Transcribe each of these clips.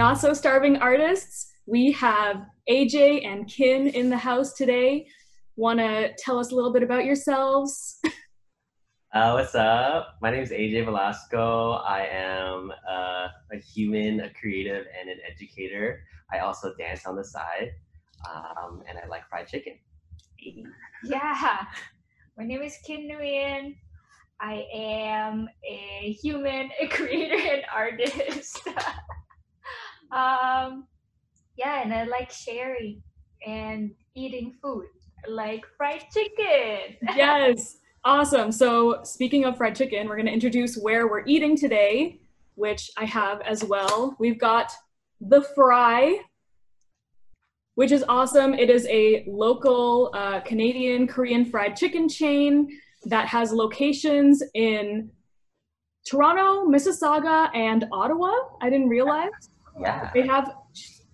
not so starving artists. We have AJ and Kin in the house today. Want to tell us a little bit about yourselves? Uh, what's up? My name is AJ Velasco. I am uh, a human, a creative, and an educator. I also dance on the side, um, and I like fried chicken. Yeah, my name is Kin Nguyen. I am a human, a creator, and artist. um, yeah, and I like sharing and eating food, like fried chicken. yes, awesome. So, speaking of fried chicken, we're going to introduce where we're eating today, which I have as well. We've got the Fry, which is awesome. It is a local uh, Canadian Korean fried chicken chain that has locations in Toronto, Mississauga, and Ottawa. I didn't realize. Yeah. They have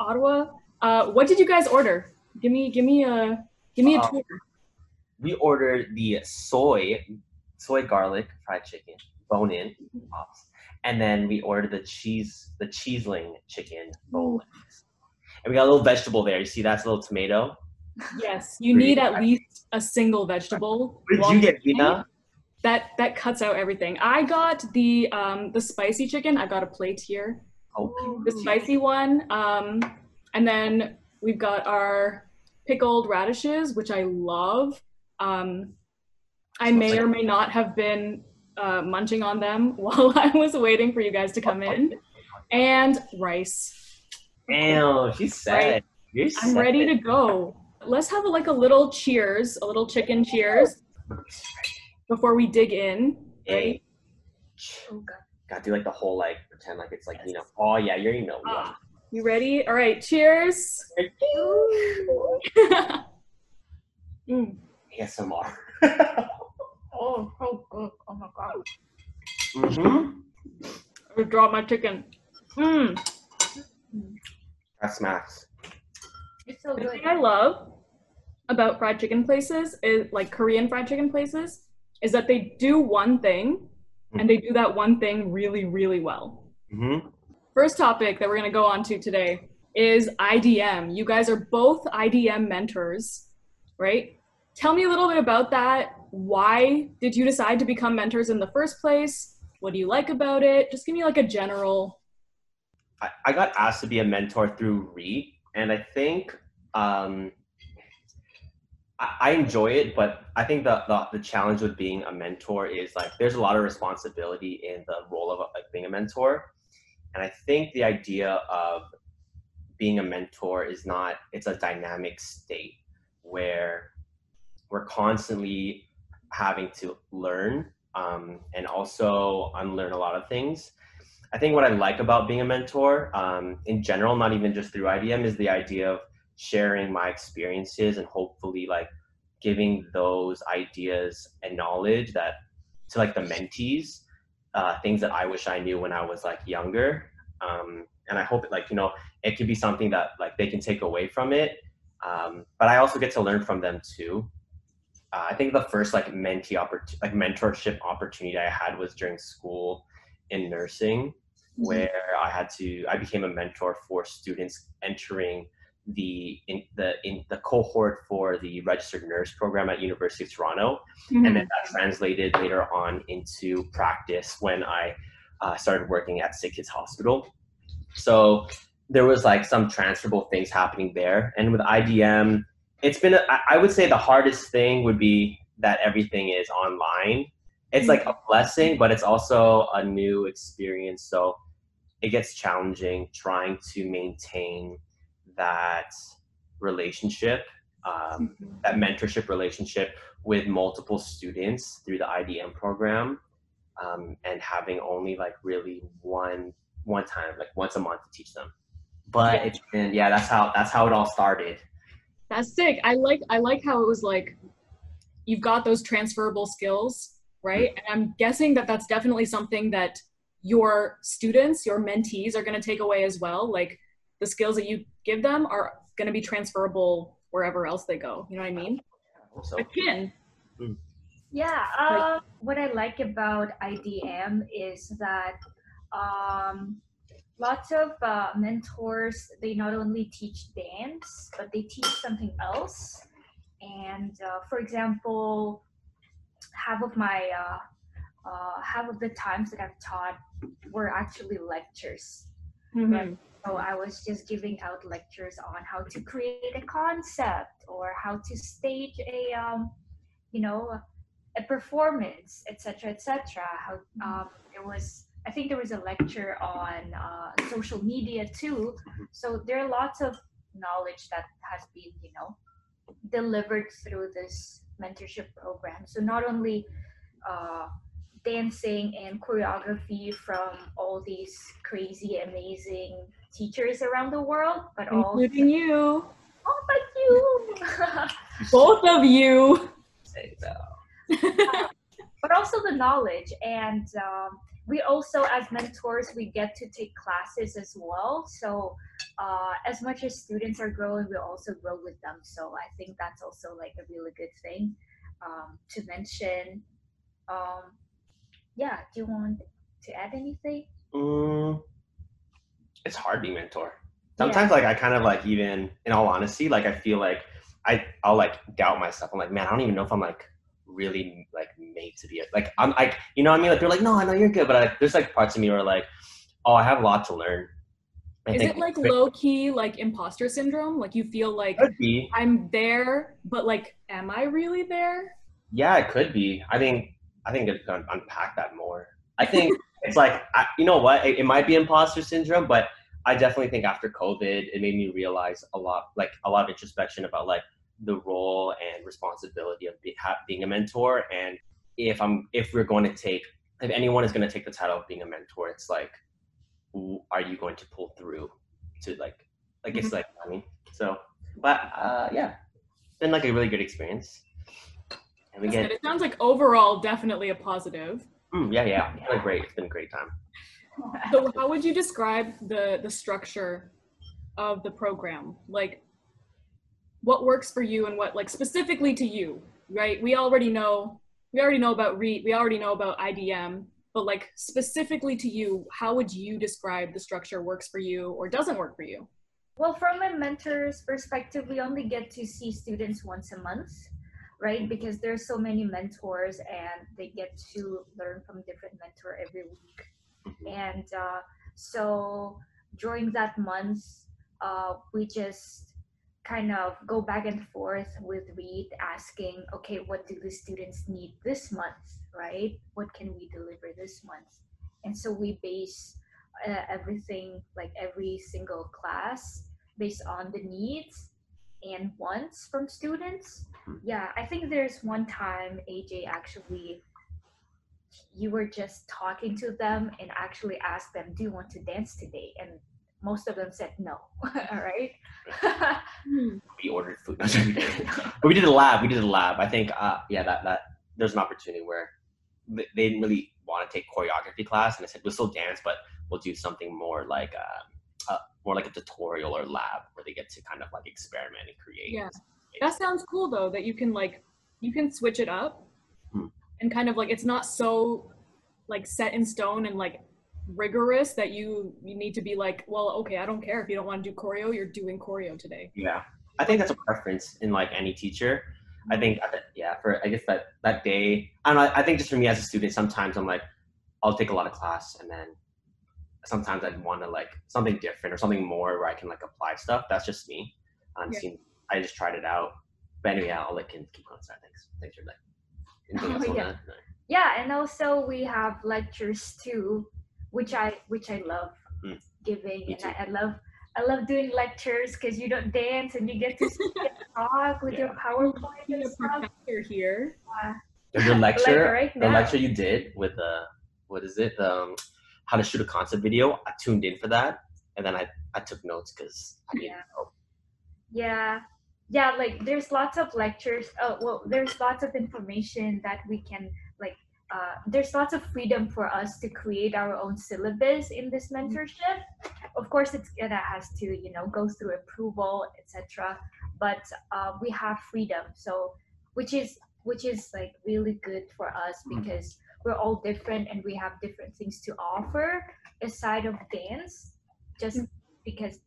Ottawa. Uh, what did you guys order? Give me, give me a, give me a Uh, tour. We ordered the soy, soy garlic fried chicken, bone in, and then we ordered the cheese, the cheeseling chicken, boneless. And we got a little vegetable there. You see, that's a little tomato. Yes, you Pretty need at least a single vegetable. What did you get. Gina? That that cuts out everything. I got the um the spicy chicken. I got a plate here. Oh, The spicy one. Um, and then we've got our pickled radishes, which I love. Um, I may or may not have been uh, munching on them while I was waiting for you guys to come in. And rice. Damn, she's sad. You're I'm sad. ready to go. Let's have like a little cheers, a little chicken cheers before we dig in. Hey, Oh God. Gotta do like the whole like pretend like it's like you know. Oh yeah, you already know. Ah, you ready? All right, cheers. Mm. ASMR. Oh, so good. Oh my God. mm-hmm. I dropped my chicken. Mm. That smacks. It's so The good. thing I love about fried chicken places is like Korean fried chicken places is that they do one thing and they do that one thing really, really well. Mm-hmm. First topic that we're going to go on to today is IDM. You guys are both IDM mentors, right? Tell me a little bit about that. Why did you decide to become mentors in the first place? What do you like about it? Just give me like a general. I, I got asked to be a mentor through REIT, and I think um, I, enjoy it, but I think the, the the challenge with being a mentor is like there's a lot of responsibility in the role of like being a mentor, and I think the idea of being a mentor is not it's a dynamic state where we're constantly having to learn um, and also unlearn a lot of things. I think what I like about being a mentor um, in general, not even just through IDM, is the idea of sharing my experiences and hopefully like giving those ideas and knowledge that to like the mentees, uh, things that I wish I knew when I was like younger. Um, and I hope it like, you know, it could be something that like they can take away from it. Um, but I also get to learn from them too. Uh, I think the first like mentee oppor- like mentorship opportunity I had was during school in nursing where I had to I became a mentor for students entering the in the in the cohort for the registered nurse program at University of Toronto and then that translated later on into practice when I uh, started working at Sick Kids Hospital. So there was like some transferable things happening there, and with IDM, it's been a, I- I would say the hardest thing would be that everything is online. It's like a blessing, but it's also a new experience. So it gets challenging trying to maintain that relationship, um, that mentorship relationship with multiple students through the IDM program, um, and having only like really one one time, like once a month to teach them. But it's been yeah, that's how that's how it all started. That's sick. I like I like how it was like you've got those transferable skills, right? And I'm guessing that that's definitely something that your students, your mentees are going to take away as well. Like the skills that you give them are going to be transferable wherever else they go. You know what I mean? So Again, Yeah, uh, what I like about IDM is that um, lots of uh, mentors they not only teach dance but they teach something else and uh, for example half of my uh, uh, half of the times that i've taught were actually lectures Mhm. So i was just giving out lectures on how to create a concept or how to stage a um, you know a performance etc etc how um, there was i think there was a lecture on uh, social media too. So there are lots of knowledge that has been you know delivered through this mentorship program. So not only uh, dancing and choreography from all these crazy amazing teachers around the world but also Including you. oh but you Both of you. Say so. but also the knowledge and um, we also as mentors we get to take classes as well so uh, as much as students are growing we also grow with them so i think that's also like a really good thing um, to mention um, yeah do you want to add anything Mm, it's hard being a mentor. Sometimes, like I kind of like even in all honesty, like I feel like I I'll like doubt myself. I'm like, man, I don't even know if I'm like really like made to be a, like I'm like you know what I mean. Like they're like, no, I know you're good, but like, there's like parts of me where like, oh, I have a lot to learn. I Is think it like low key like imposter syndrome? Like you feel like. I'm there, but like, am I really there? Yeah, it could be. I think I think it's gonna unpack that more. I think it's like I, you know what? It, it might be imposter syndrome, but I definitely think after COVID, it made me realize a lot, like a lot of introspection about like the role and responsibility of be, ha, being a mentor. And if I'm, if we're going to take, if anyone is going to take the title of being a mentor, it's like, are you going to pull through to like, like it's like I mean, so, but uh, yeah, been like a really good experience. And we That's get good. It sounds like overall definitely a positive. Mm, yeah, yeah. It's been great. It's been a great time. So how would you describe the the structure of the program? Like what works for you and what like specifically to you, right? We already know we already know about REIT, we already know about IDM, but like specifically to you, how would you describe the structure works for you or doesn't work for you? Well, from a mentor's perspective, we only get to see students once a month, right? Because there's so many mentors and they get to learn from different mentor every week. Mhm. And uh, so during that month, uh, we just kind of go back and forth with Reed asking, okay, what do the students need this month, right? What can we deliver this month? And so we base uh, everything, like every single class, based on the needs and wants from students. Yeah, I think there's one time AJ actually you were just talking to them and actually asked them, "Do you want to dance today?" And most of them said no. All right. We ordered food. but we did a lab. We did a lab. I think, uh, yeah, that that there's an opportunity where they didn't really want to take choreography class, and I said we'll still dance, but we'll do something more like uh, uh, more like a tutorial or lab where they get to kind of like experiment and create. Yeah. That sounds cool though that you can like you can switch it up Hmm. and kind of like it's not so like set in stone and like rigorous that you you need to be like, well, okay, I don't care if you don't want to do choreo, you're doing choreo today. Yeah, I think that's a preference in like any teacher. I think, uh, yeah, for I guess that that day, I don't know. I think just for me as a student, sometimes I'm like, I'll take a lot of class, and then sometimes I'd want to like something different or something more where I can like apply stuff. That's just me. Um, Yeah. seem- I just tried it out. But anyway, I'll let Kin keep on. Sorry, thanks. Thanks for like. anything else Oh, on yeah. that? No. yeah, and also we have lectures too, which I which I love Mm. giving, Me and. I, I love I love doing lectures because you don't dance and you get to sit and talk with your PowerPoint and a stuff. professor here. Your lecture, right the lecture you did with the what is it? The, um, how to shoot a concept video. I tuned in for that, and then I I took notes because I didn't Yeah. know. Yeah. Yeah, like there's lots of lectures. Oh, well, there's lots of information that we can like. Uh, there's lots of freedom for us to create our own syllabus in this mentorship. Of course, it's it has to you know go through approval, etc. But uh, we have freedom, so which is which is like really good for us Mhm. because we're all different and we have different things to offer aside of dance just because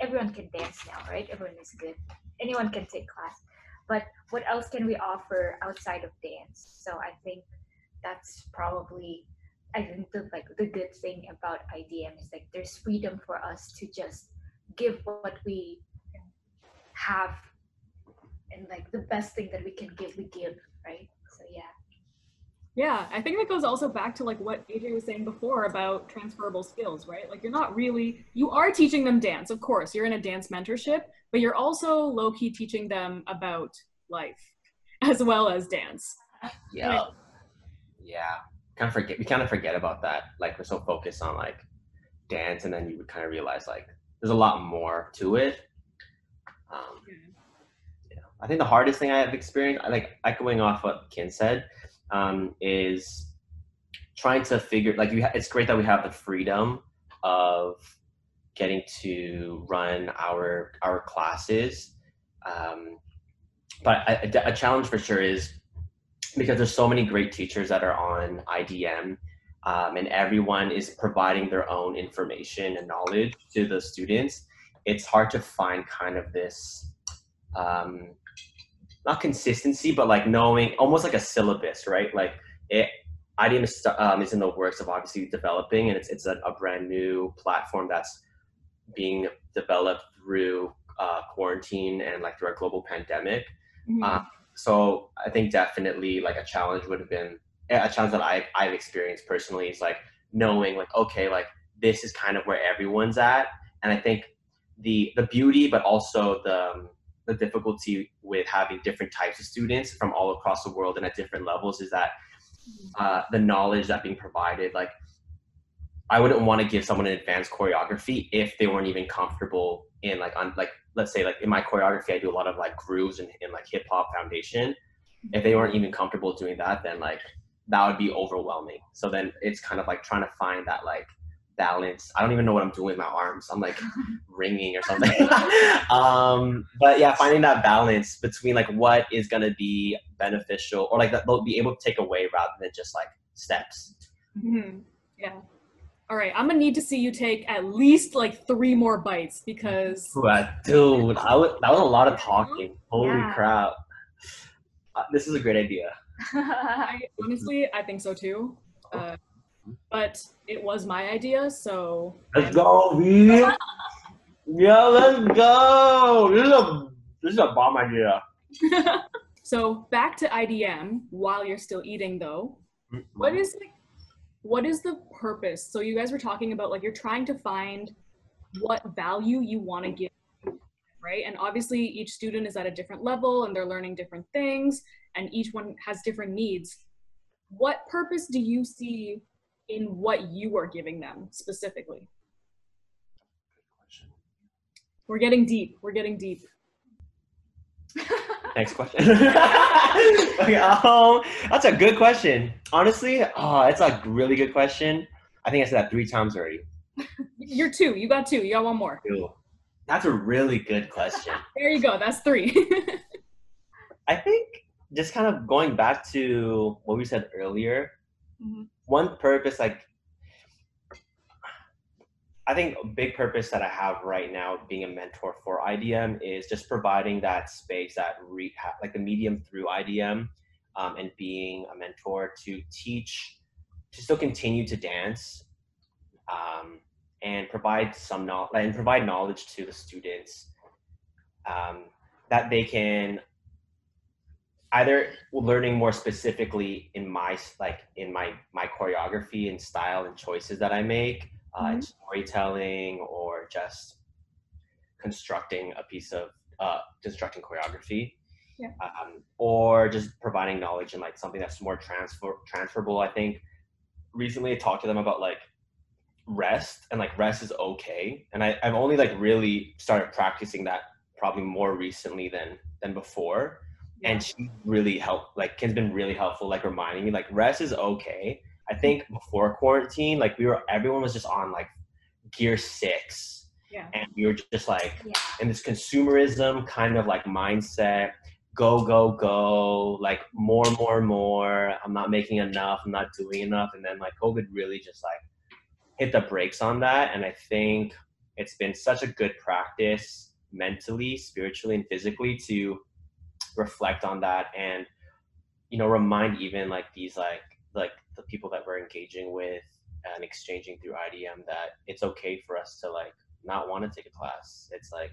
everyone can dance now, right? Everyone is good. Anyone can take class. But what else can we offer outside of dance? So I think that's probably I think the like the good thing about IDM is like there's freedom for us to just give what we have and like the best thing that we can give we give, right? Yeah. Yeah, I think that goes also back to like what AJ was saying before about transferable skills, right? Like you're not really you are teaching them dance, of course. You're in a dance mentorship, but you're also low key teaching them about life as well as dance. Yeah. Yeah. Kind of forget we kind of forget about that. Like we're so focused on like dance and then you would kind of realize like there's a lot more to it. Um, yeah. I think the hardest thing I have experienced, like echoing off what Ken said, um, is trying to figure like you ha- it's great that we have the freedom of getting to run our our classes um, but a, a, challenge for sure is because there's so many great teachers that are on idm um, and everyone is providing their own information and knowledge to the students it's hard to find kind of this um, not consistency, but like knowing almost like a syllabus, right? Like it, IDM is, um, is in the works of obviously developing, and it's it's a, a brand new platform that's being developed through uh, quarantine and like through a global pandemic. Mm-hmm. Uh, so I think definitely like a challenge would have been a challenge that I've I've experienced personally is like knowing like okay like this is kind of where everyone's at, and I think the the beauty but also the um, the difficulty with having different types of students from all across the world and at different levels is that uh, the knowledge that being provided like i wouldn't want to give someone an advanced choreography if they weren't even comfortable in like on like let's say like in my choreography i do a lot of like grooves and in like hip hop foundation. If they weren't even comfortable doing that then like that would be overwhelming. So then it's kind of like trying to find that like balance. I don't even know what I'm doing with my arms. I'm like ringing or something. um, but yeah, finding that balance between like what is gonna be beneficial or like that they'll be able to take away rather than just like steps. Mm-hmm. Yeah. All right, I'm gonna need to see you take at least like three more bites because. dude, I w- that was a lot of talking. Holy yeah. crap! Uh, this is a great idea. I, honestly, I think so too. Uh, but it was my idea, so. Let's go, V. yeah, let's go. This is a this is a bomb idea. so back to IDM while you're still eating though. Mm-hmm. What is like, what is the purpose? So you guys were talking about like you're trying to find what value you want to give, right? And obviously each student is at a different level and they're learning different things and each one has different needs. What purpose do you see in what you are giving them specifically? We're getting deep. We're getting deep. Next question. okay, um, that's a good question. Honestly, oh, that's a really good question. I think I said that three times already. You're two. You got two. You got one more. Two. That's a really good question. there you go. That's three. I think just kind of going back to what we said earlier, mm-hmm one purpose like I think a big purpose that I have right now being a mentor for IDM is just providing that space that re, like the medium through IDM um, and being a mentor to teach to still continue to dance um, and provide some knowledge and provide knowledge to the students um, that they can either learning more specifically in my like in my my choreography and style and choices that I make, uh, mm-hmm. storytelling or just constructing a piece of uh, constructing choreography. Yeah. Um, or just providing knowledge and like something that's more transfer transferable. I think recently I talked to them about like rest and like rest is okay. And I, I've only like really started practicing that probably more recently than than before and she really helped like ken's been really helpful like reminding me like rest is okay. I think mm-hmm. before quarantine like we were everyone was just on like gear six. Yeah. and we were just like yeah. in this consumerism kind of like mindset go go go like more more more. I'm not making enough i'm not doing enough. And then like covid really just like hit the brakes on that. And i think it's been such a good practice mentally, spiritually, and physically to reflect on that and you know remind even like these like like the people that we're engaging with and exchanging through IDM that it's okay for us to like not want to take a class. It's like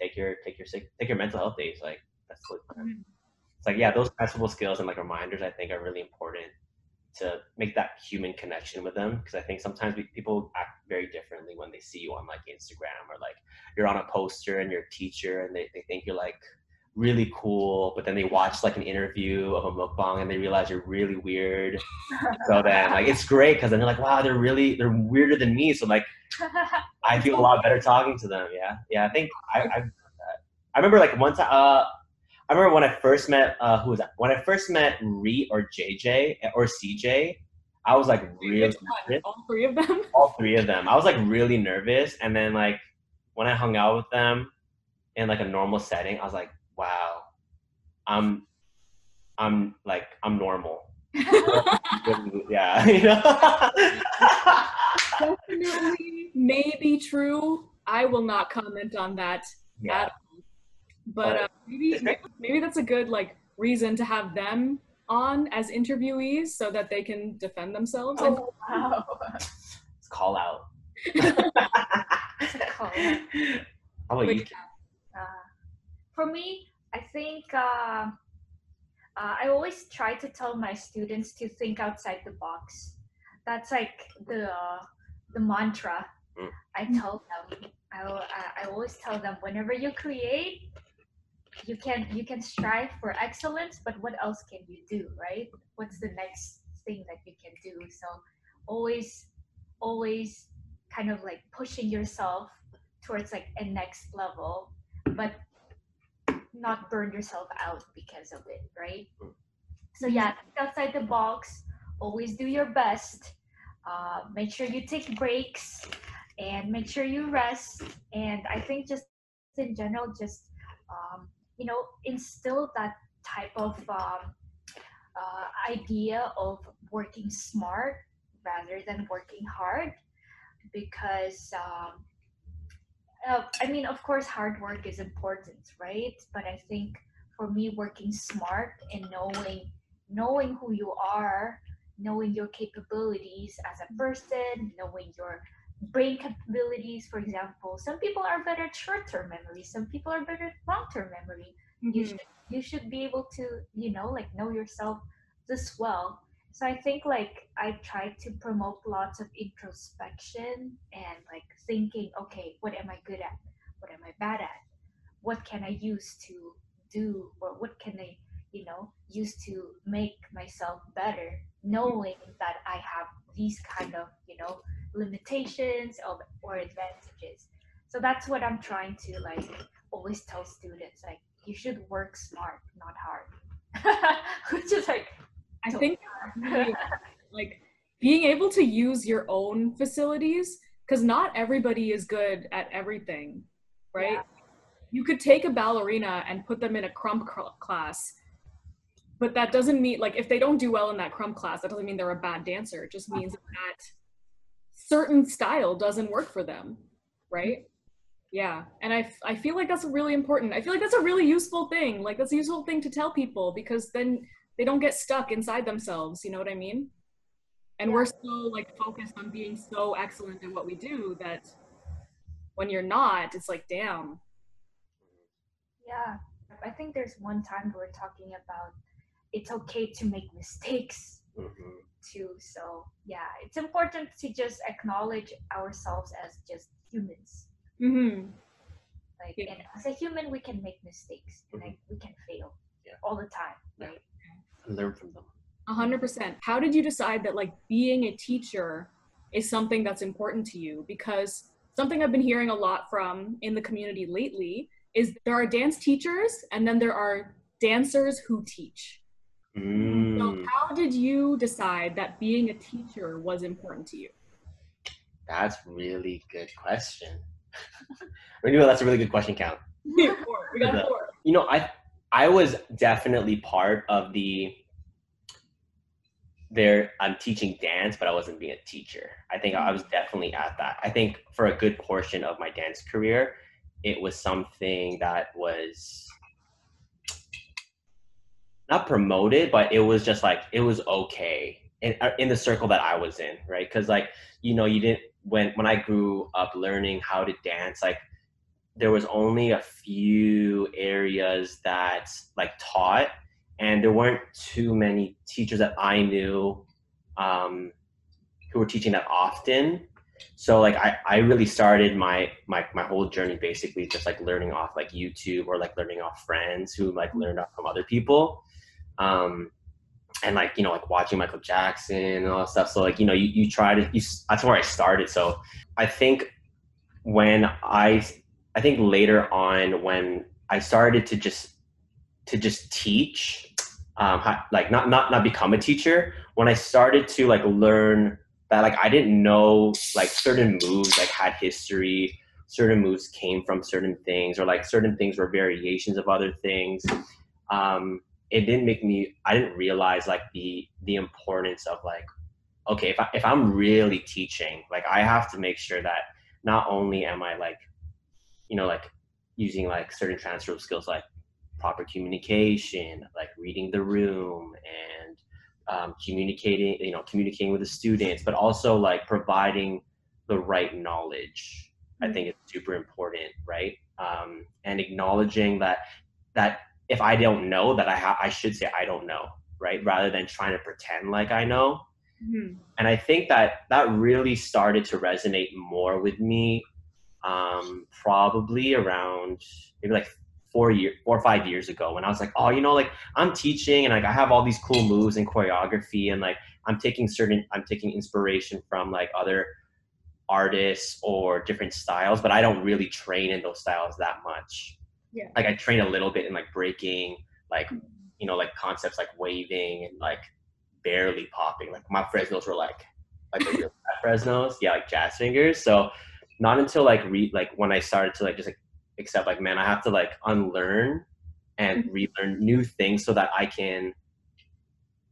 take your take your take your mental health days. Like that's totally fine. Mm-hmm. It's like yeah, those transferable skills and like reminders I think are really important to make that human connection with them because I think sometimes we, people act very differently when they see you on like Instagram or like you're on a poster and you're a teacher and they, they think you're like really cool, but then they watch like an interview of a mukbang and they realize you're really weird. so then like it's great because then they're like, wow, they're really they're weirder than me. So like I feel a lot better talking to them. Yeah, yeah. I think I I, I remember like one time. Uh, I remember when I first met uh, who was that? When I first met Reet or JJ or CJ, I was like really nervous. all three of them. All three of them. I was like really nervous, and then like when I hung out with them in like a normal setting, I was like, wow, I'm, I'm like, I'm normal. yeah, you know. Definitely may be true. I will not comment on that yeah. at all. But uh, maybe maybe that's a good like reason to have them on as interviewees so that they can defend themselves. Oh, wow. call out. call out. How about you? Uh, for me, I think uh, uh, I always try to tell my students to think outside the box. That's like the the mantra mm. I tell them. I, I always tell them whenever you create, you can you can strive for excellence, but what else can you do, right? What's the next thing that you can do? So always always kind of like pushing yourself towards like a next level, but not burn yourself out because of it, right? Mm. So yeah, outside the box, always do your best. Uh, make sure you take breaks and make sure you rest. And I think just in general, just um, you know, instill that type of um, uh, idea of working smart rather than working hard, because um, uh, I mean, of course, hard work is important, right? But I think for me, working smart and knowing knowing who you are, knowing your capabilities as a person, knowing your brain capabilities, for example. Some people are better at short-term memory. Some people are better at long-term memory. Mm-hmm. You should you should be able to, you know, like know yourself this well so i think like i try to promote lots of introspection and like thinking okay what am i good at? What am i bad at? What can i use to do or what can i you know use to make myself better? Knowing that i have these kind of you know limitations of or advantages. So that's what i'm trying to like always tell students like you should work smart not hard. Which is like I think like being able to use your own facilities because not everybody is good at everything, right? Yeah. You could take a ballerina and put them in a krump class, but that doesn't mean like if they don't do well in that krump class, that doesn't mean they're a bad dancer. It just means uh-huh. that certain style doesn't work for them, right? Yeah, and I, I feel like that's really important. I feel like that's a really useful thing. Like that's a useful thing to tell people because then they don't get stuck inside themselves you know what i mean and yeah. we're so like focused on being so excellent at what we do that when you're not it's like damn yeah i think there's one time we are talking about it's okay to make mistakes mm-hmm. too so yeah it's important to just acknowledge ourselves as just humans mm-hmm. like yeah. and as a human we can make mistakes and like we can fail yeah. all the time right learn from them. A hundred percent. How did you decide that like being a teacher is something that's important to you? Because something I've been hearing a lot from in the community lately is there are dance teachers and then there are dancers who teach. Mm. So how did you decide that being a teacher was important to you? That's really good question. we know that's a really good question, Count. we got four. You know, I I was definitely part of the there I'm teaching dance, but I wasn't being a teacher. I think I was definitely at that. I think for a good portion of my dance career, it was something that was not promoted, but it was just like it was okay in uh, in the circle that I was in, right? Because like you know, you didn't when when I grew up learning how to dance, like there was only a few areas that like taught and there weren't too many teachers that i knew um, who were teaching that often. So like I, I really started my, my my whole journey basically just like learning off like youtube or like learning off friends who like learned off from other people. Um, and like you know like watching michael jackson and all that stuff. So like you know you, you try to you, that's where i started. So i think when i I think later on when I started to just to just teach, um, like not not not become a teacher. When I started to like learn that like I didn't know like certain moves like had history, certain moves came from certain things, or like certain things were variations of other things. Um, it didn't make me. I didn't realize like the the importance of like okay if I, if I'm really teaching, like I have to make sure that not only am I like you know, like using like certain transferable skills like proper communication, like reading the room and um, communicating, you know, communicating with the students, but also like providing the right knowledge. I mm-hmm. think it's super important, right? Um, and acknowledging that that if I don't know, that I ha- I should say I don't know, right? Rather than trying to pretend like I know. Mm-hmm. And I think that that really started to resonate more with me um, probably around maybe like four year four or five years ago when I was like, oh, you know, like I'm teaching and like I have all these cool moves and choreography and like I'm taking certain I'm taking inspiration from like other artists or different styles, but I don't really train in those styles that much. Yeah. Like I train a little bit in like breaking, like you know, like concepts like waving and like barely popping. Like my Fresnos were like like the real Fresnos, yeah, like jazz fingers. So not until like re like when I started to like just like accept like man I have to like unlearn and mm-hmm. relearn new things so that I can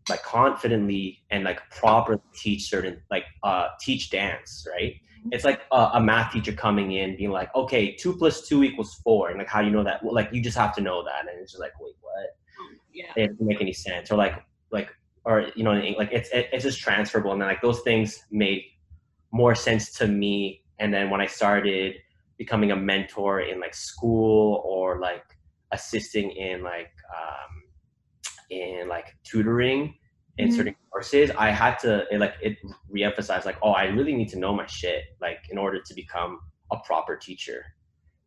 like confidently and like properly teach certain like uh teach dance right mm-hmm. it's like a, a, math teacher coming in being like okay two plus two equals four and like how do you know that well, like you just have to know that and it's just like wait what yeah it doesn't make any sense or like like or you know like it's it, it's just transferable and then like those things made more sense to me and then when i started becoming a mentor in like school or like assisting in like um, in like tutoring in mm-hmm. certain courses i had to it, like it reemphasized like oh i really need to know my shit like in order to become a proper teacher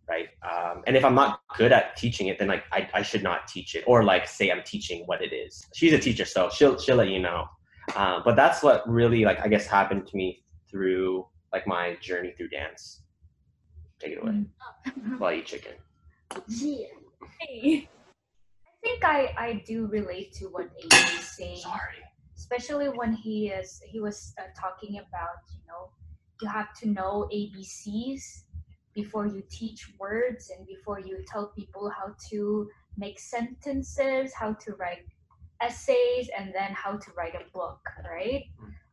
right? Um, and if i'm not good at teaching it then like I, I should not teach it or like say i'm teaching what it is. She's a teacher so she'll she'll let you know. Uh, but that's what really like i guess happened to me through like my journey through dance. Take it away. Mm-hmm. While I eat chicken. Yeah. Hey. I think I, I do relate to what Aiden is saying. Sorry. Especially when he is he was uh, talking about you know you have to know ABCs before you teach words and before you tell people how to make sentences, how to write essays, and then how to write a book, right?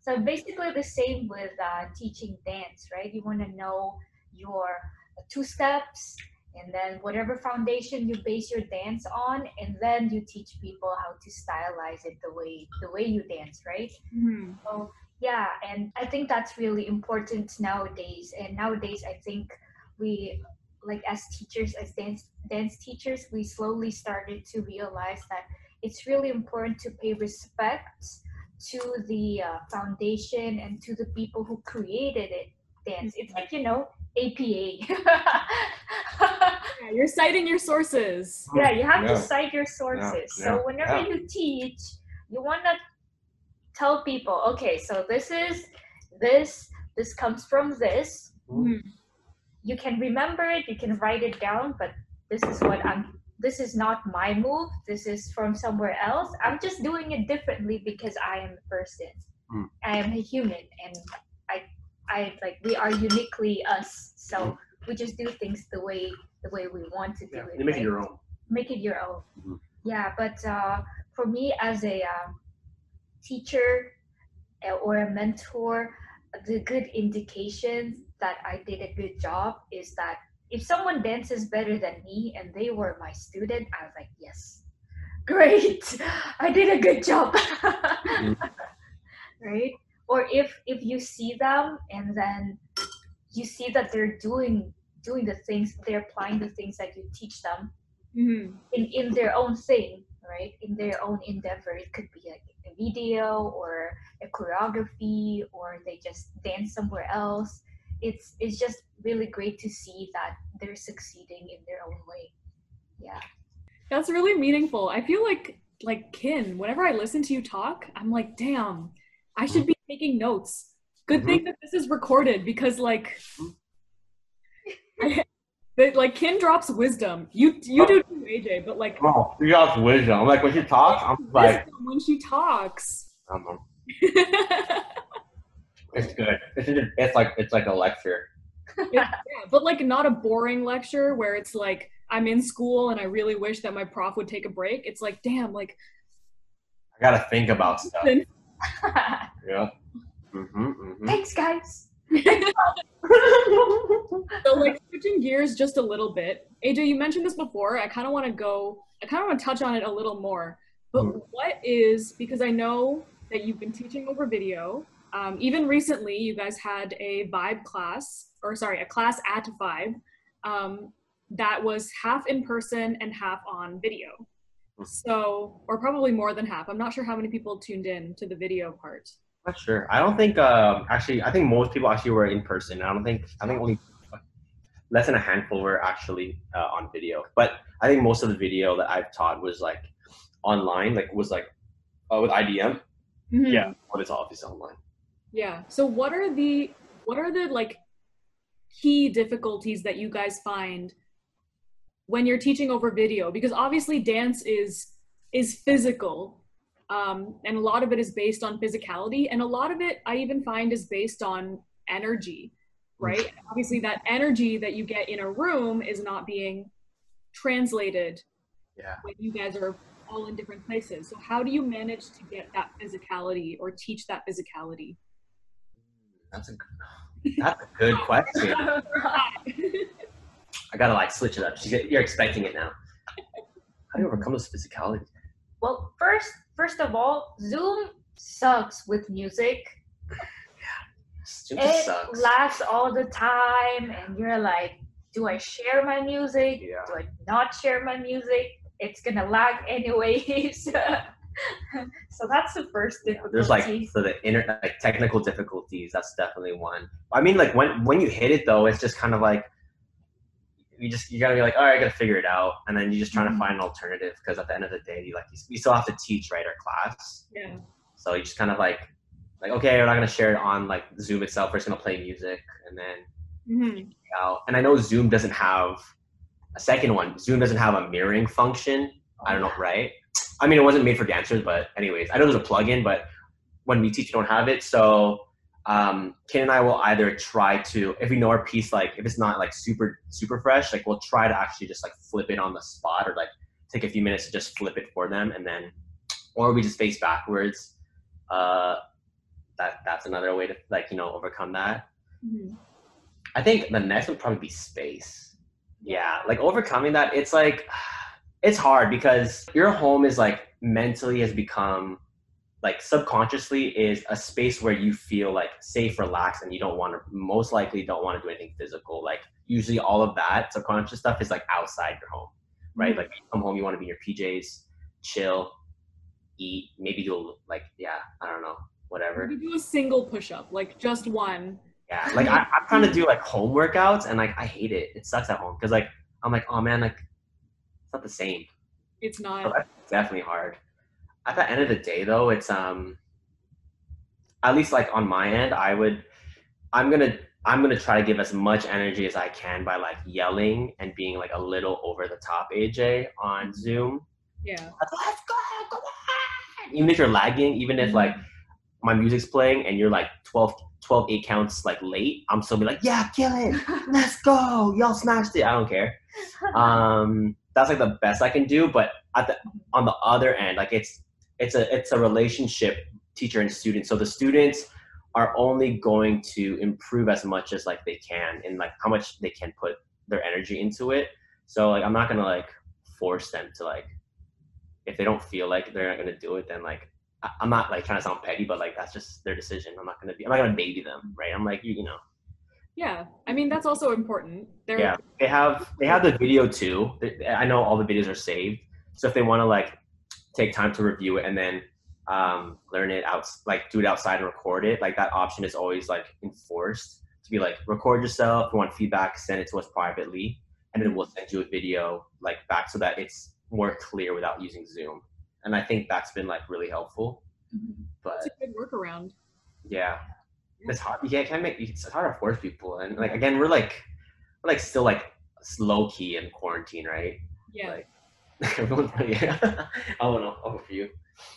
So basically the same with uh, teaching dance, right? You want to know your two steps and then whatever foundation you base your dance on and then you teach people how to stylize it the way the way you dance right mm-hmm. so yeah and i think that's really important nowadays and nowadays i think we like as teachers as dance dance teachers we slowly started to realize that it's really important to pay respect to the uh, foundation and to the people who created it dance it's like you know apa yeah, you're citing your sources yeah you have yeah. to cite your sources yeah. so whenever you teach you want to tell people okay so this is this this comes from this mm-hmm. you can remember it you can write it down but this is what i'm this is not my move this is from somewhere else i'm just doing it differently because i am a person mm. i am a human and i i like we are uniquely us so mm. we just do things the way the way we want to do yeah, it you make right? it your own make it your own mm-hmm. yeah but uh, for me as a uh, teacher or a mentor, the good indication that I did a good job is that if someone dances better than me and they were my student, I was like, yes, great, I did a good job. right? Or if if you see them and then you see that they're doing doing the things, they're applying the things that you teach them Mhm. in, in their own thing, right? In their own endeavor. It could be like a video or a choreography or they just dance somewhere else. It's it's just really great to see that they're succeeding in their own way. Yeah. That's really meaningful. I feel like like Kin, whenever I listen to you talk, I'm like, damn, I should be taking notes. Good thing that this is recorded because like mm-hmm. that like Kin drops wisdom. You you do too, AJ, but like Oh, you got wisdom. Like when she talks, I'm like, when she talks. I don't know. It's good. It's, just- it's like it's like a lecture. yeah, but like not a boring lecture where it's like I'm in school and I really wish that my prof would take a break. It's like, damn, like I gotta think about stuff. Yeah. Mm-hmm, mm-hmm. Thanks, guys. so like switching gears just a little bit. AJ, you mentioned this before. I kind of want to go. I kind of want to touch on it a little more. But Mhm. what is because I know that you've been teaching over video. Um, even recently, you guys had a Vibe class, or sorry, a class at Vibe um, that was half in person and half on video. Mhm. So, or probably more than half. I'm not sure how many people tuned in to the video part. Not sure. I don't think. Um, actually, I think most people actually were in person. I don't think. I think only less than a handful were actually uh, on video. But I think most of the video that I've taught was like online. Like was like uh, with IDM. Mhm. Yeah, but it's obviously online. Yeah. So what are the what are the like key difficulties that you guys find when you're teaching over video? Because obviously dance is is physical. Um, and a lot of it is based on physicality, and a lot of it I even find is based on energy, right? And obviously, that energy that you get in a room is not being translated Yeah. when you guys are all in different places. So how do you manage to get that physicality or teach that physicality? That's a that's a good question. I gotta like switch it up. She's, you're expecting it now. How do you overcome this physicality? Well, first, first of all, Zoom sucks with music. Zoom It sucks. all the time, and you're like, do I share my music? Yeah. Do I not share my music? It's gonna lag anyways. so that's the first difficulty. There's like so the inner like technical difficulties. That's definitely one. I mean, like when when you hit it though, it's just kind of like you just you gotta be like, all right, I gotta figure it out, and then you're just trying Mhm. to find an alternative because at the end of the day, you like you, still have to teach right our class. Yeah. So you just kind of like like okay, we're not gonna share it on like Zoom itself. We're just gonna play music and then Mhm. out. And I know Zoom doesn't have a second one. Zoom doesn't have a mirroring function. I don't know, right? I mean, it wasn't made for dancers, but anyways, I know there's a plugin, but when we teach, we don't have it. So um, Ken and I will either try to, if we know our piece, like if it's not like super super fresh, like we'll try to actually just like flip it on the spot or like take a few minutes to just flip it for them, and then, or we just face backwards. Uh, that that's another way to like you know overcome that. Mhm. I think the next would probably be space. Yeah, like overcoming that, it's like it's hard because your home is like mentally has become like subconsciously is a space where you feel like safe, relaxed, and you don't want to most likely don't want to do anything physical. Like usually all of that subconscious stuff is like outside your home, right? Mhm. Like you come home, you want to be in your PJs, chill, eat, maybe do a, like yeah, I don't know, whatever. You do a single push-up, like just one. Yeah, like I, I'm trying to do like home workouts and like I hate it. It sucks at home because like I'm like, oh man, like it's not the same. It's So not. that's definitely hard. At the end of the day, though, it's um, at least like on my end, I would, I'm gonna, I'm gonna try to give as much energy as I can by like yelling and being like a little over the top, AJ, on Zoom. Yeah. Like, Let's go, go on! Even if you're lagging, even if like my music's playing and you're like 12, 12 eight counts like late, I'm still be like, yeah, kill it, let's go, y'all smashed it. I don't care. Um, that's like the best I can do. But at the on the other end, like it's it's a it's a relationship teacher and student. So the students are only going to improve as much as like they can and like how much they can put their energy into it. So like I'm not gonna like force them to like if they don't feel like they're not gonna do it, then like I- I'm not like trying to sound petty, but like that's just their decision. I'm not gonna be I'm not gonna baby them, right? I'm like you you know Yeah. I mean, that's also important. There, yeah they have they have the video too. I know all the videos are saved, so if they want to like take time to review it and then um, learn it out like do it outside and record it, like that option is always like enforced to be like record yourself. If you want feedback, send it to us privately, and then we'll send you a video like back so that it's more clear without using Zoom. And I think that's been like really helpful. But It's a good workaround. yeah, it's hard. You can't, make it's hard to force people, and like again, we're like we're like still like low key in quarantine, right? Yeah. Like everyone's yeah. I don't know. Over for you.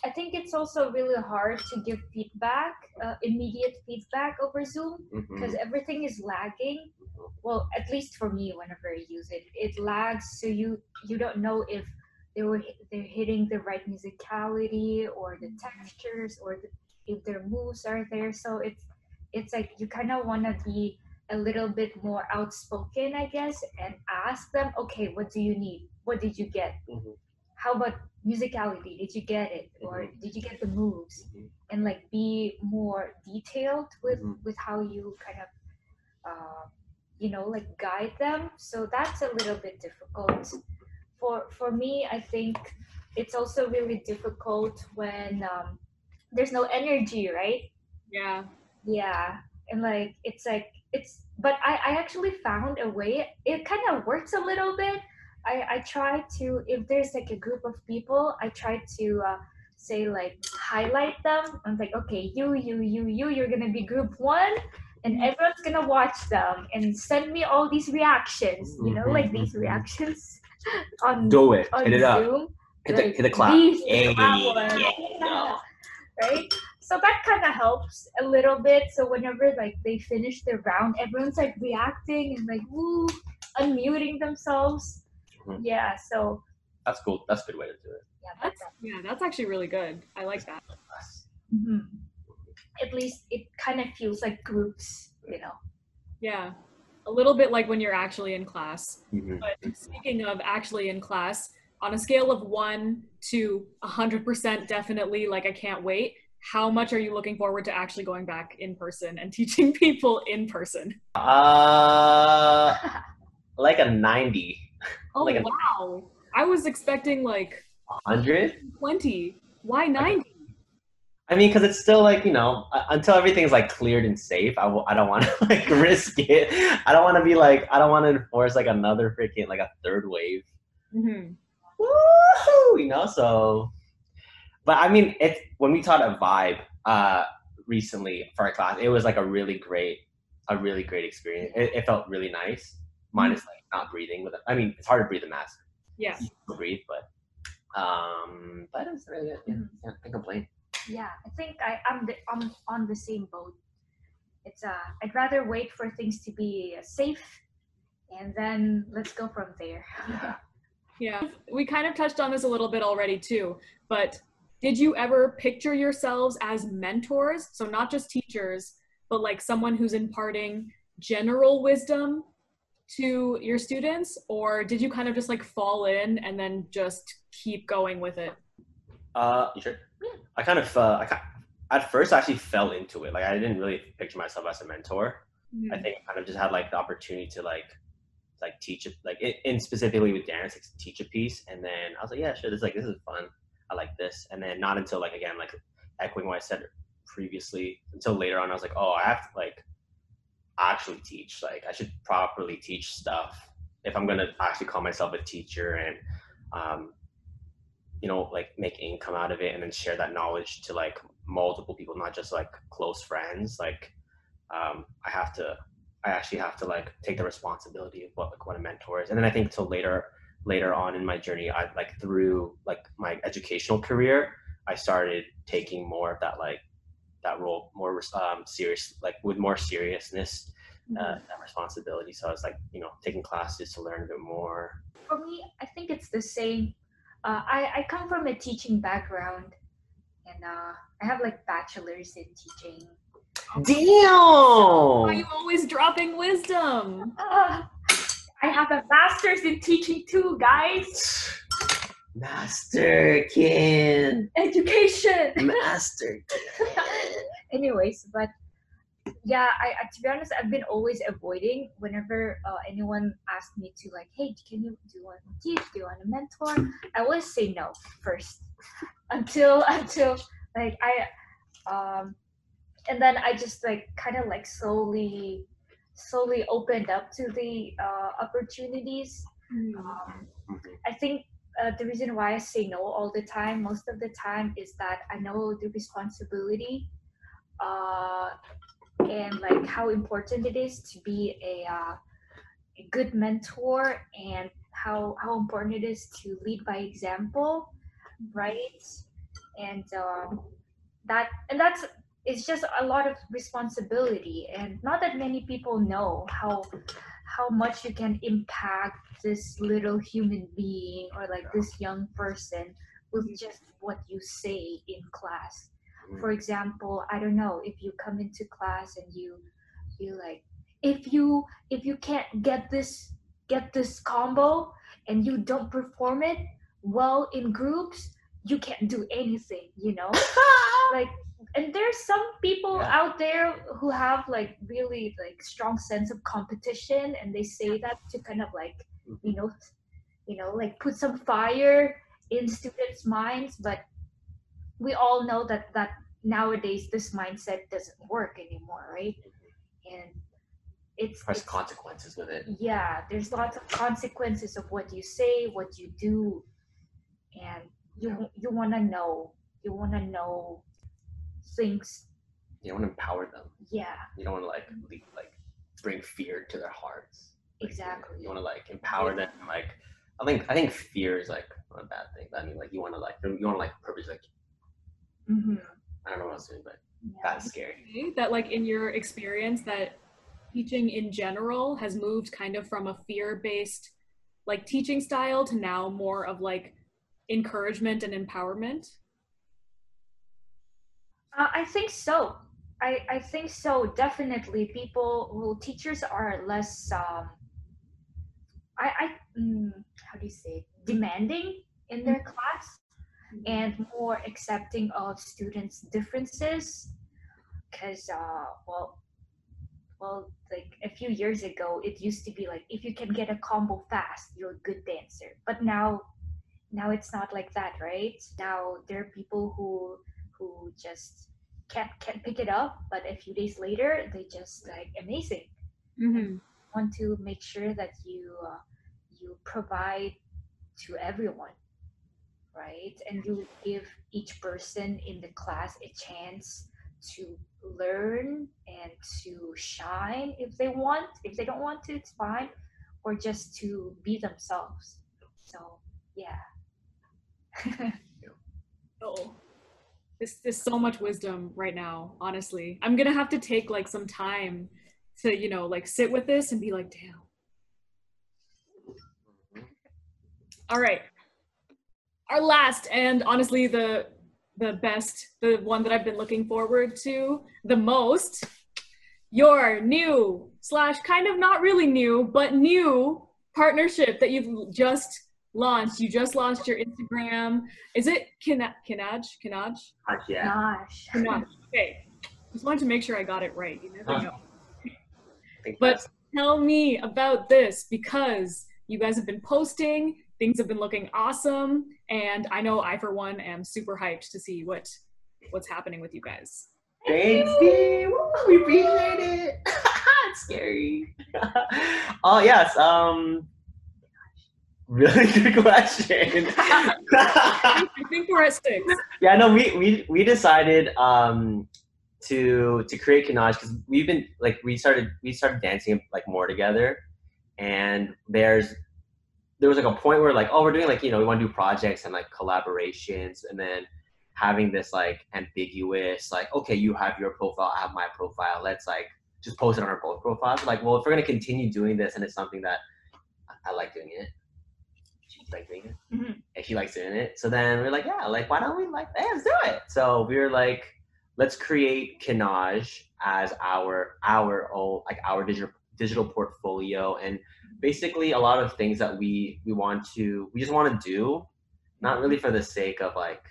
I think it's also really hard to give feedback, uh, immediate feedback over Zoom mm-hmm. because everything is lagging. Mm-hmm. Well, at least for me, whenever I use it, it lags, so you you don't know if they were they're hitting the right musicality or the mm-hmm. textures or the, if their moves are there. So it's it's like you kind of want to be a little bit more outspoken, I guess, and ask them, okay, what do you need? What did you get? Mhm. How about musicality? Did you get it, or did you get the moves? Mhm. And like be more detailed with Mhm. with how you kind of uh, you know like guide them so that's a little bit difficult for for me i think it's also really difficult when um, there's no energy right Yeah. Yeah and like it's like it's but i i actually found a way it kind of works a little bit i i try to if there's like a group of people i try to uh, say like highlight them i'm like okay you you you you you're gonna be group one and everyone's gonna watch them and send me all these reactions you know like these Mhm. reactions on Do it. on Hit it up. zoom Hit the like, hit the clap. these Hey, yeah, right so that kind of helps a little bit so whenever like they finish their round everyone's like reacting and like woo unmuting themselves Mhm. yeah so That's cool. That's a good way to do it. yeah That's that's yeah. That's actually really good. I like that. Mhm. at least it kind of feels like groups you know Yeah. A little bit like when you're actually in class. Mhm. But speaking of actually in class, on a scale of one to 100% definitely, like I can't wait, how much are you looking forward to actually going back in person and teaching people in person? Uh, like a 90, Oh, Like a- wow. I was expecting like 100. 20. Why 90? I mean, because it's still like you know, until everything's like cleared and safe. I w- I don't want to like risk it. I don't want to be like I don't want to enforce like another freaking like a third wave. hmm Woohoo! You know, so. But I mean, it's when we taught a vibe uh recently for our class, it was like a really great, a really great experience. It, it felt really nice, minus like not breathing with. it. I mean, it's hard to breathe a mask. Yeah. You can breathe, but um, but it's really good. Yeah, yeah, can't complain. yeah i think i i'm the, i'm on the same boat it's uh i'd rather wait for things to be uh, safe and then let's go from there Yeah. Yeah. We kind of touched on this a little bit already too, but did you ever picture yourselves as mentors? So not just teachers, but like someone who's imparting general wisdom to your students or did you kind of just like fall in and then just keep going with it? Uh, you sure? I kind of, uh, I kind at first I actually fell into it. Like I didn't really picture myself as a mentor. I think I kind of just had like the opportunity to like, like teach it, like in, in specifically with dance like, teach a piece, and then I was like, yeah, sure, this like this is fun. I like this, and then not until like again like echoing what I said previously, until later on I was like, oh, I have to like actually teach. Like I should properly teach stuff if I'm gonna actually call myself a teacher and um, you know like make income out of it and then share that knowledge to like multiple people not just like close friends like um, i have to i actually have to like take the responsibility of what like what a mentor is and then i think till later later on in my journey i like through like my educational career i started taking more of that like that role more um, serious like with more seriousness uh, that responsibility so i was like you know taking classes to learn a bit more for me i think it's the same uh, I, I come from a teaching background and uh, I have like bachelor's in teaching. Why are Damn! you always dropping wisdom? Ah, I have a master's in teaching too, guys. Master Masterkin! Education. Master. Anyways, but yeah, I, to be honest, I've been always avoiding whenever uh, anyone asked me to like, hey, can you do you want to teach? Do you want to mentor? I always say no first, until until like I, um, and then I just like kind of like slowly, slowly opened up to the uh, opportunities. Um, I think uh, the reason why I say no all the time, most of the time, is that I know the responsibility uh, and like how important it is to be a, uh, a good mentor and how, how important it is to lead by example, right? And um, that and that's it's just a lot of responsibility and not that many people know how how much you can impact this little human being or like this young person with mm-hmm. just what you say in class. Mm-hmm. For example i don't know if you come into class and you you like if you if you can't get this get this combo and you don't perform it well in groups you can't do anything you know? Like and there's some people Yeah. out there who have like really like strong sense of competition and they say that to kind of like mm-hmm. you know you know like put some fire in students minds but we all know that that nowadays this mindset doesn't work anymore right? Mm-hmm. And it's, There's it's consequences with it. yeah there's lots of consequences of what you say what you do and you you want to know. You want to know things You don't want to empower them. yeah You don't want to like le- like bring fear to their hearts. Like, you- Exactly. You want to like empower them. and, Like I think I think fear is like not a bad thing. I mean like you want to like you want to like purpose like mm-hmm. I don't know what I was doing, but yeah. that's scary. that like in your experience that teaching in general has moved kind of from a fear-based like teaching style to now more of like encouragement and empowerment Uh, I think so. I, I think so. Definitely, people who teachers are less. Um, I I mm, how do you say demanding in their class and more accepting of students' differences. Because uh, well, well, like a few years ago, it used to be like if you can get a combo fast, you're a good dancer. But now, now it's not like that, right? Now there are people who who just can't can't pick it up but a few days later they just like amazing. Mm-hmm. want to make sure that you uh, you provide to everyone right? And you give each person in the class a chance to learn and to shine if they want. If they don't want to it's fine. Or just to be themselves. So yeah. Oh this there's so much wisdom right now honestly. I'm gonna have to take like some time to you know like sit with this and be like damn. Mm-hmm. All right. Our last and honestly the the best the one that i've been looking forward to the most your new slash kind of not really new but new partnership that you've just launched you just launched your instagram is it Kina- kinaj kinaj Heck yeah. gosh kinaj okay just wanted to make sure i got it right you never Huh. know I But- tell me about this because you guys have been posting things have been looking awesome and i know i for one am super hyped to see what what's happening with you guys Thanks, Steve. Woo, We appreciate it. it's scary. oh yes. Um. Really? Good question. i think we're at six. Yeah, no, we we we decided um to to create Kinaj because we've been like we started we started dancing like more together, and there's there was like a point where like oh we're doing like you know we want to do projects and like collaborations. And then having this like ambiguous like okay you have your profile I have my profile. Let's like just post it on our both profiles like well if we're gonna continue doing this and it's something that I, I like doing it like it Mhm. and she likes doing it. So then we're like yeah like why don't we like hey, let's do it. So we were like let's create Kinaj as our our own like our digital digital portfolio. And basically a lot of things that we we want to we just want to do not really for the sake of like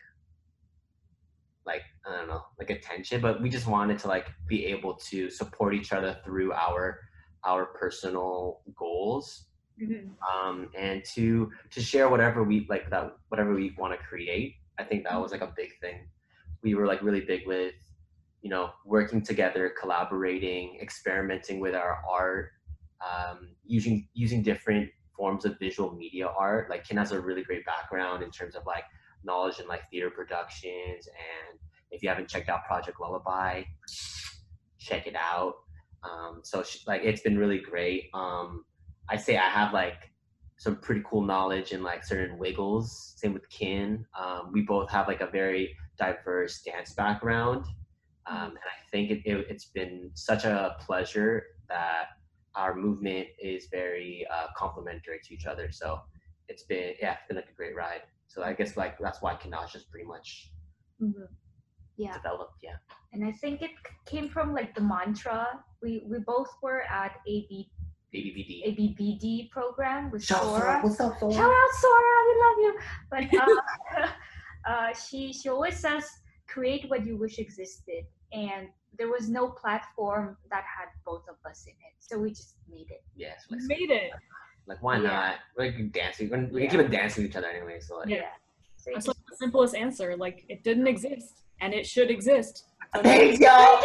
like i don't know like attention but we just wanted to like be able to support each other through our our personal goals Mhm. um and to to share whatever we like that whatever we want to create i think that was like a big thing. We were like really big with you know working together collaborating experimenting with our art um, using using different forms of visual media art. Like kin has a really great background in terms of like knowledge in like theater productions and if you haven't checked out project lullaby check it out. Um, so sh- like it's been really great. Um, i say i have like some pretty cool knowledge in like certain wiggles same with kin um, we both have like a very diverse dance background um, and i think it, it, it's been such a pleasure that our movement is very uh, complementary to each other so it's been yeah it's been like a great ride so i guess like that's why kinaj is pretty much Mhm. Yeah. developed yeah And I think it came from like the mantra. We we both were at AB ABBD. ABBD program with Shout out, Sora. What's up, Sora? Shout out Sora, we love you. But uh, uh, she she always says create what you wish existed, and there was no platform that had both of us in it, so we just made it. Yes, we made it. like why Yeah. not? We can dance. We can, we Yeah. keep on dancing with each other anyway. So like, Yeah. So That's like the simplest answer. Like it didn't exist, and it should exist. thanks, y'all.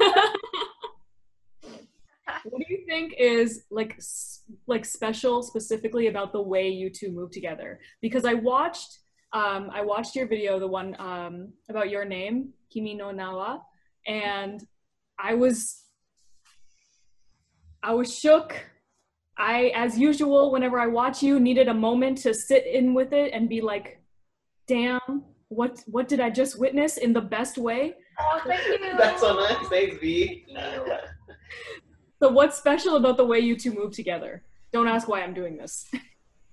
what do you think is like like special specifically about the way you two move together? Because I watched um, I watched your video, the one um, about your name, Kimi no Na wa, and I was I was shook. I, as usual, whenever I watch you, needed a moment to sit in with it and be like, "Damn, what what did I just witness in the best way?" oh, thank you. That's so nice. Thanks, V. Thank you. So, what's special about the way you two move together? Don't ask why I'm doing this.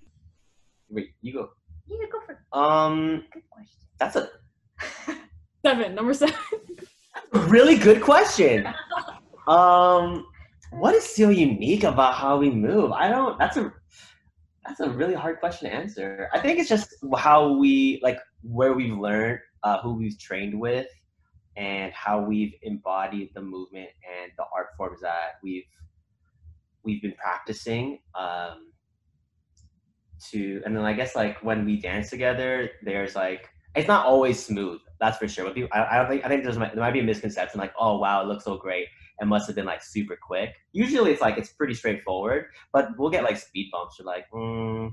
Wait, you go. You go for Um, good question. that's a Seven, number seven. really good question. Um, what is so unique about how we move? I don't. That's a that's a really hard question to answer. I think it's just how we like where we've learned, uh, who we've trained with, and how we've embodied the movement and the art forms that we've we've been practicing. Um, to and then I guess like when we dance together, there's like it's not always smooth. That's for sure. But people, I, I don't think I think there's there might be a misconception like, oh wow, it looks so great. It must have been like super quick. Usually it's like it's pretty straightforward, but we'll get like speed bumps. You're like, mm,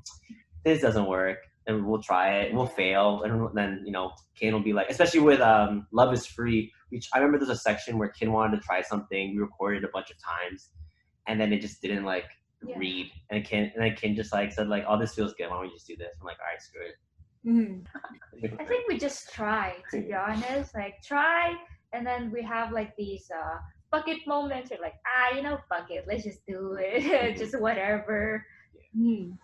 this doesn't work, and we'll try it. We'll fail, and then you know, Kin will be like, especially with um, Love Is Free. Which I remember there's a section where Kin wanted to try something. We recorded a bunch of times, and then it just didn't like Yeah. read. And Kin and then Kin just like said like, oh, this feels good. Why don't we just do this? I'm like, all right, screw it. Mhm. I think we just try, to be honest. Like try, and then we have like these uh bucket moments. We're like, ah, you know, fuck it, let's just do it, just whatever. Mhm.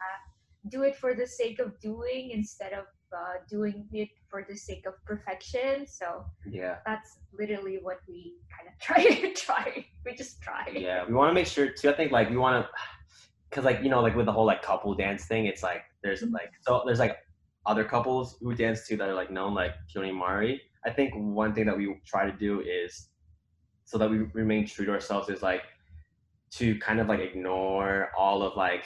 Do it for the sake of doing instead of uh, doing it for the sake of perfection. So yeah. that's literally what we kind of try. To try. We just try. Yeah, we want to make sure too. I think like we want to, cause like you know like with the whole like couple dance thing, it's like there's Mhm. like so there's like other couples who dance too that are like known like Keone Mari. I think one thing that we try to do is so that we remain true to ourselves is like to kind of like ignore all of like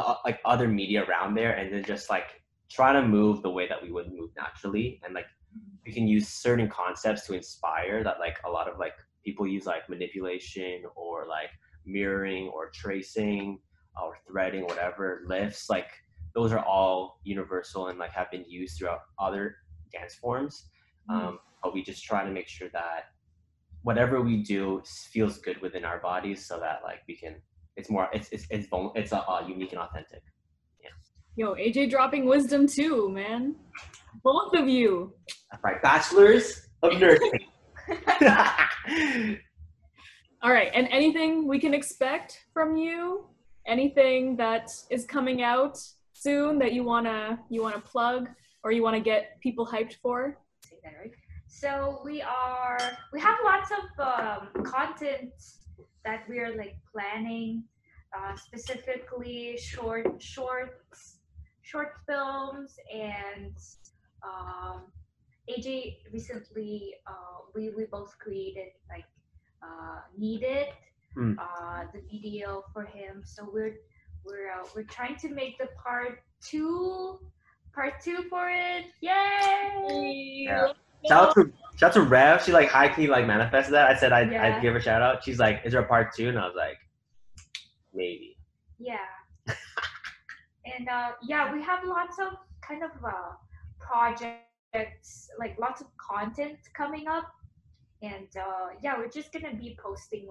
the like other media around there and then just like try to move the way that we would move naturally and like we can use certain concepts to inspire that like a lot of like people use like manipulation or like mirroring or tracing or threading whatever lifts like those are all universal and like have been used throughout other dance forms. Um, but we just try to make sure that whatever we do feels good within our bodies so that like we can it's more it's it's it's, vul- it's uh, uh, unique and authentic Yeah. Yo, AJ dropping wisdom too, man. Both of you. That's right bachelors of nursing All right, and anything we can expect from you? Anything that is coming out soon that you wanna you wanna plug or you wanna get people hyped for? that right. So we are we have lots of um, content that we are like planning, uh, specifically short shorts, short films, and um, AJ recently uh, we we both created like uh, needed Hmm. uh, the video for him. So we're we're uh, we're trying to make the part two part two for it. Yay! Yeah. Shout out to shout out to Rev. She like high key like manifested that. I said I'd, Yeah. I'd give her a shout out. She's like, "Is there a part two? And I was like, "Maybe." Yeah. and uh, yeah, we have lots of kind of uh, projects, like lots of content coming up. And uh, yeah, we're just gonna be posting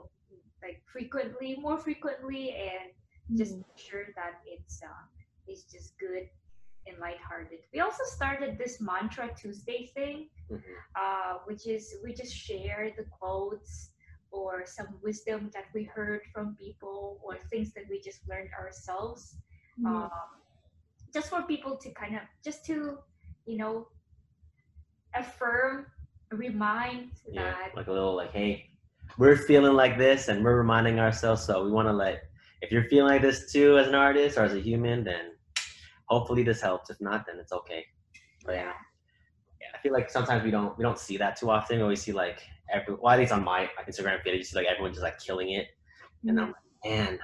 like frequently, more frequently, and just make sure that it's uh, it's just good and lighthearted. We also started this mantra Tuesday thing, Mhm. uh, which is we just share the quotes or some wisdom that we heard from people or things that we just learned ourselves Mhm. um, just for people to kind of just to you know affirm remind Yeah, that like a little like, "Hey, we're feeling like this, and we're reminding ourselves." So we want to let. If you're feeling like this too, as an artist or as a human, then hopefully this helps. If not, then it's okay. But yeah. yeah I feel like sometimes we don't we don't see that too often. We always see like every well, at least on my my Instagram feed, you see like everyone just like killing it, and I'm like, man,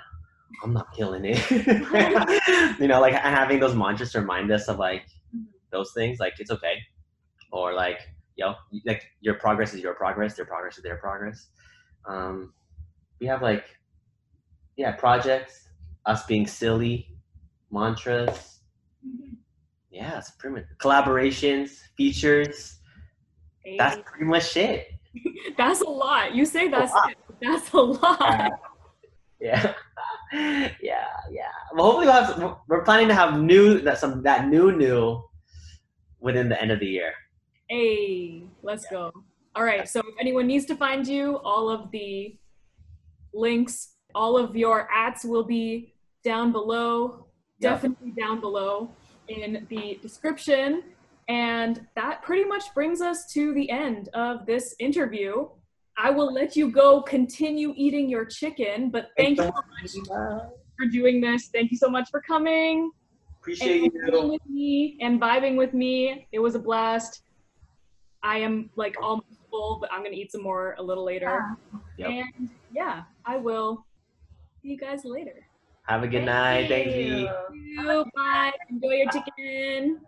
I'm not killing it. you know, like having those mantras to remind us of like Mhm. those things, like it's okay, or like yo, like your progress is your progress, their progress is their progress. Um, we have like yeah, projects, us being silly, mantras. Yeah, it's pretty much collaborations, features. Hey, That's pretty much it. that's a lot. You say that's it, that's a lot. Yeah, yeah, yeah. Well, hopefully, we'll have, we're- we're planning to have new that some that new new within the end of the year. Hey, let's go. All right. So if anyone needs to find you, all of the links, all of your ads will be down below, Yep. definitely down below in the description. And that pretty much brings us to the end of this interview. I will let you go continue eating your chicken, but thank you so much for doing this. Thank you so much for coming Appreciate and you. with me and vibing with me. It was a blast. I am like almost full, but I'm gonna eat some more a little later. Yep. And yeah, I will see you guys later. Have a good Thank night. Thank you. you. Bye. Enjoy your chicken.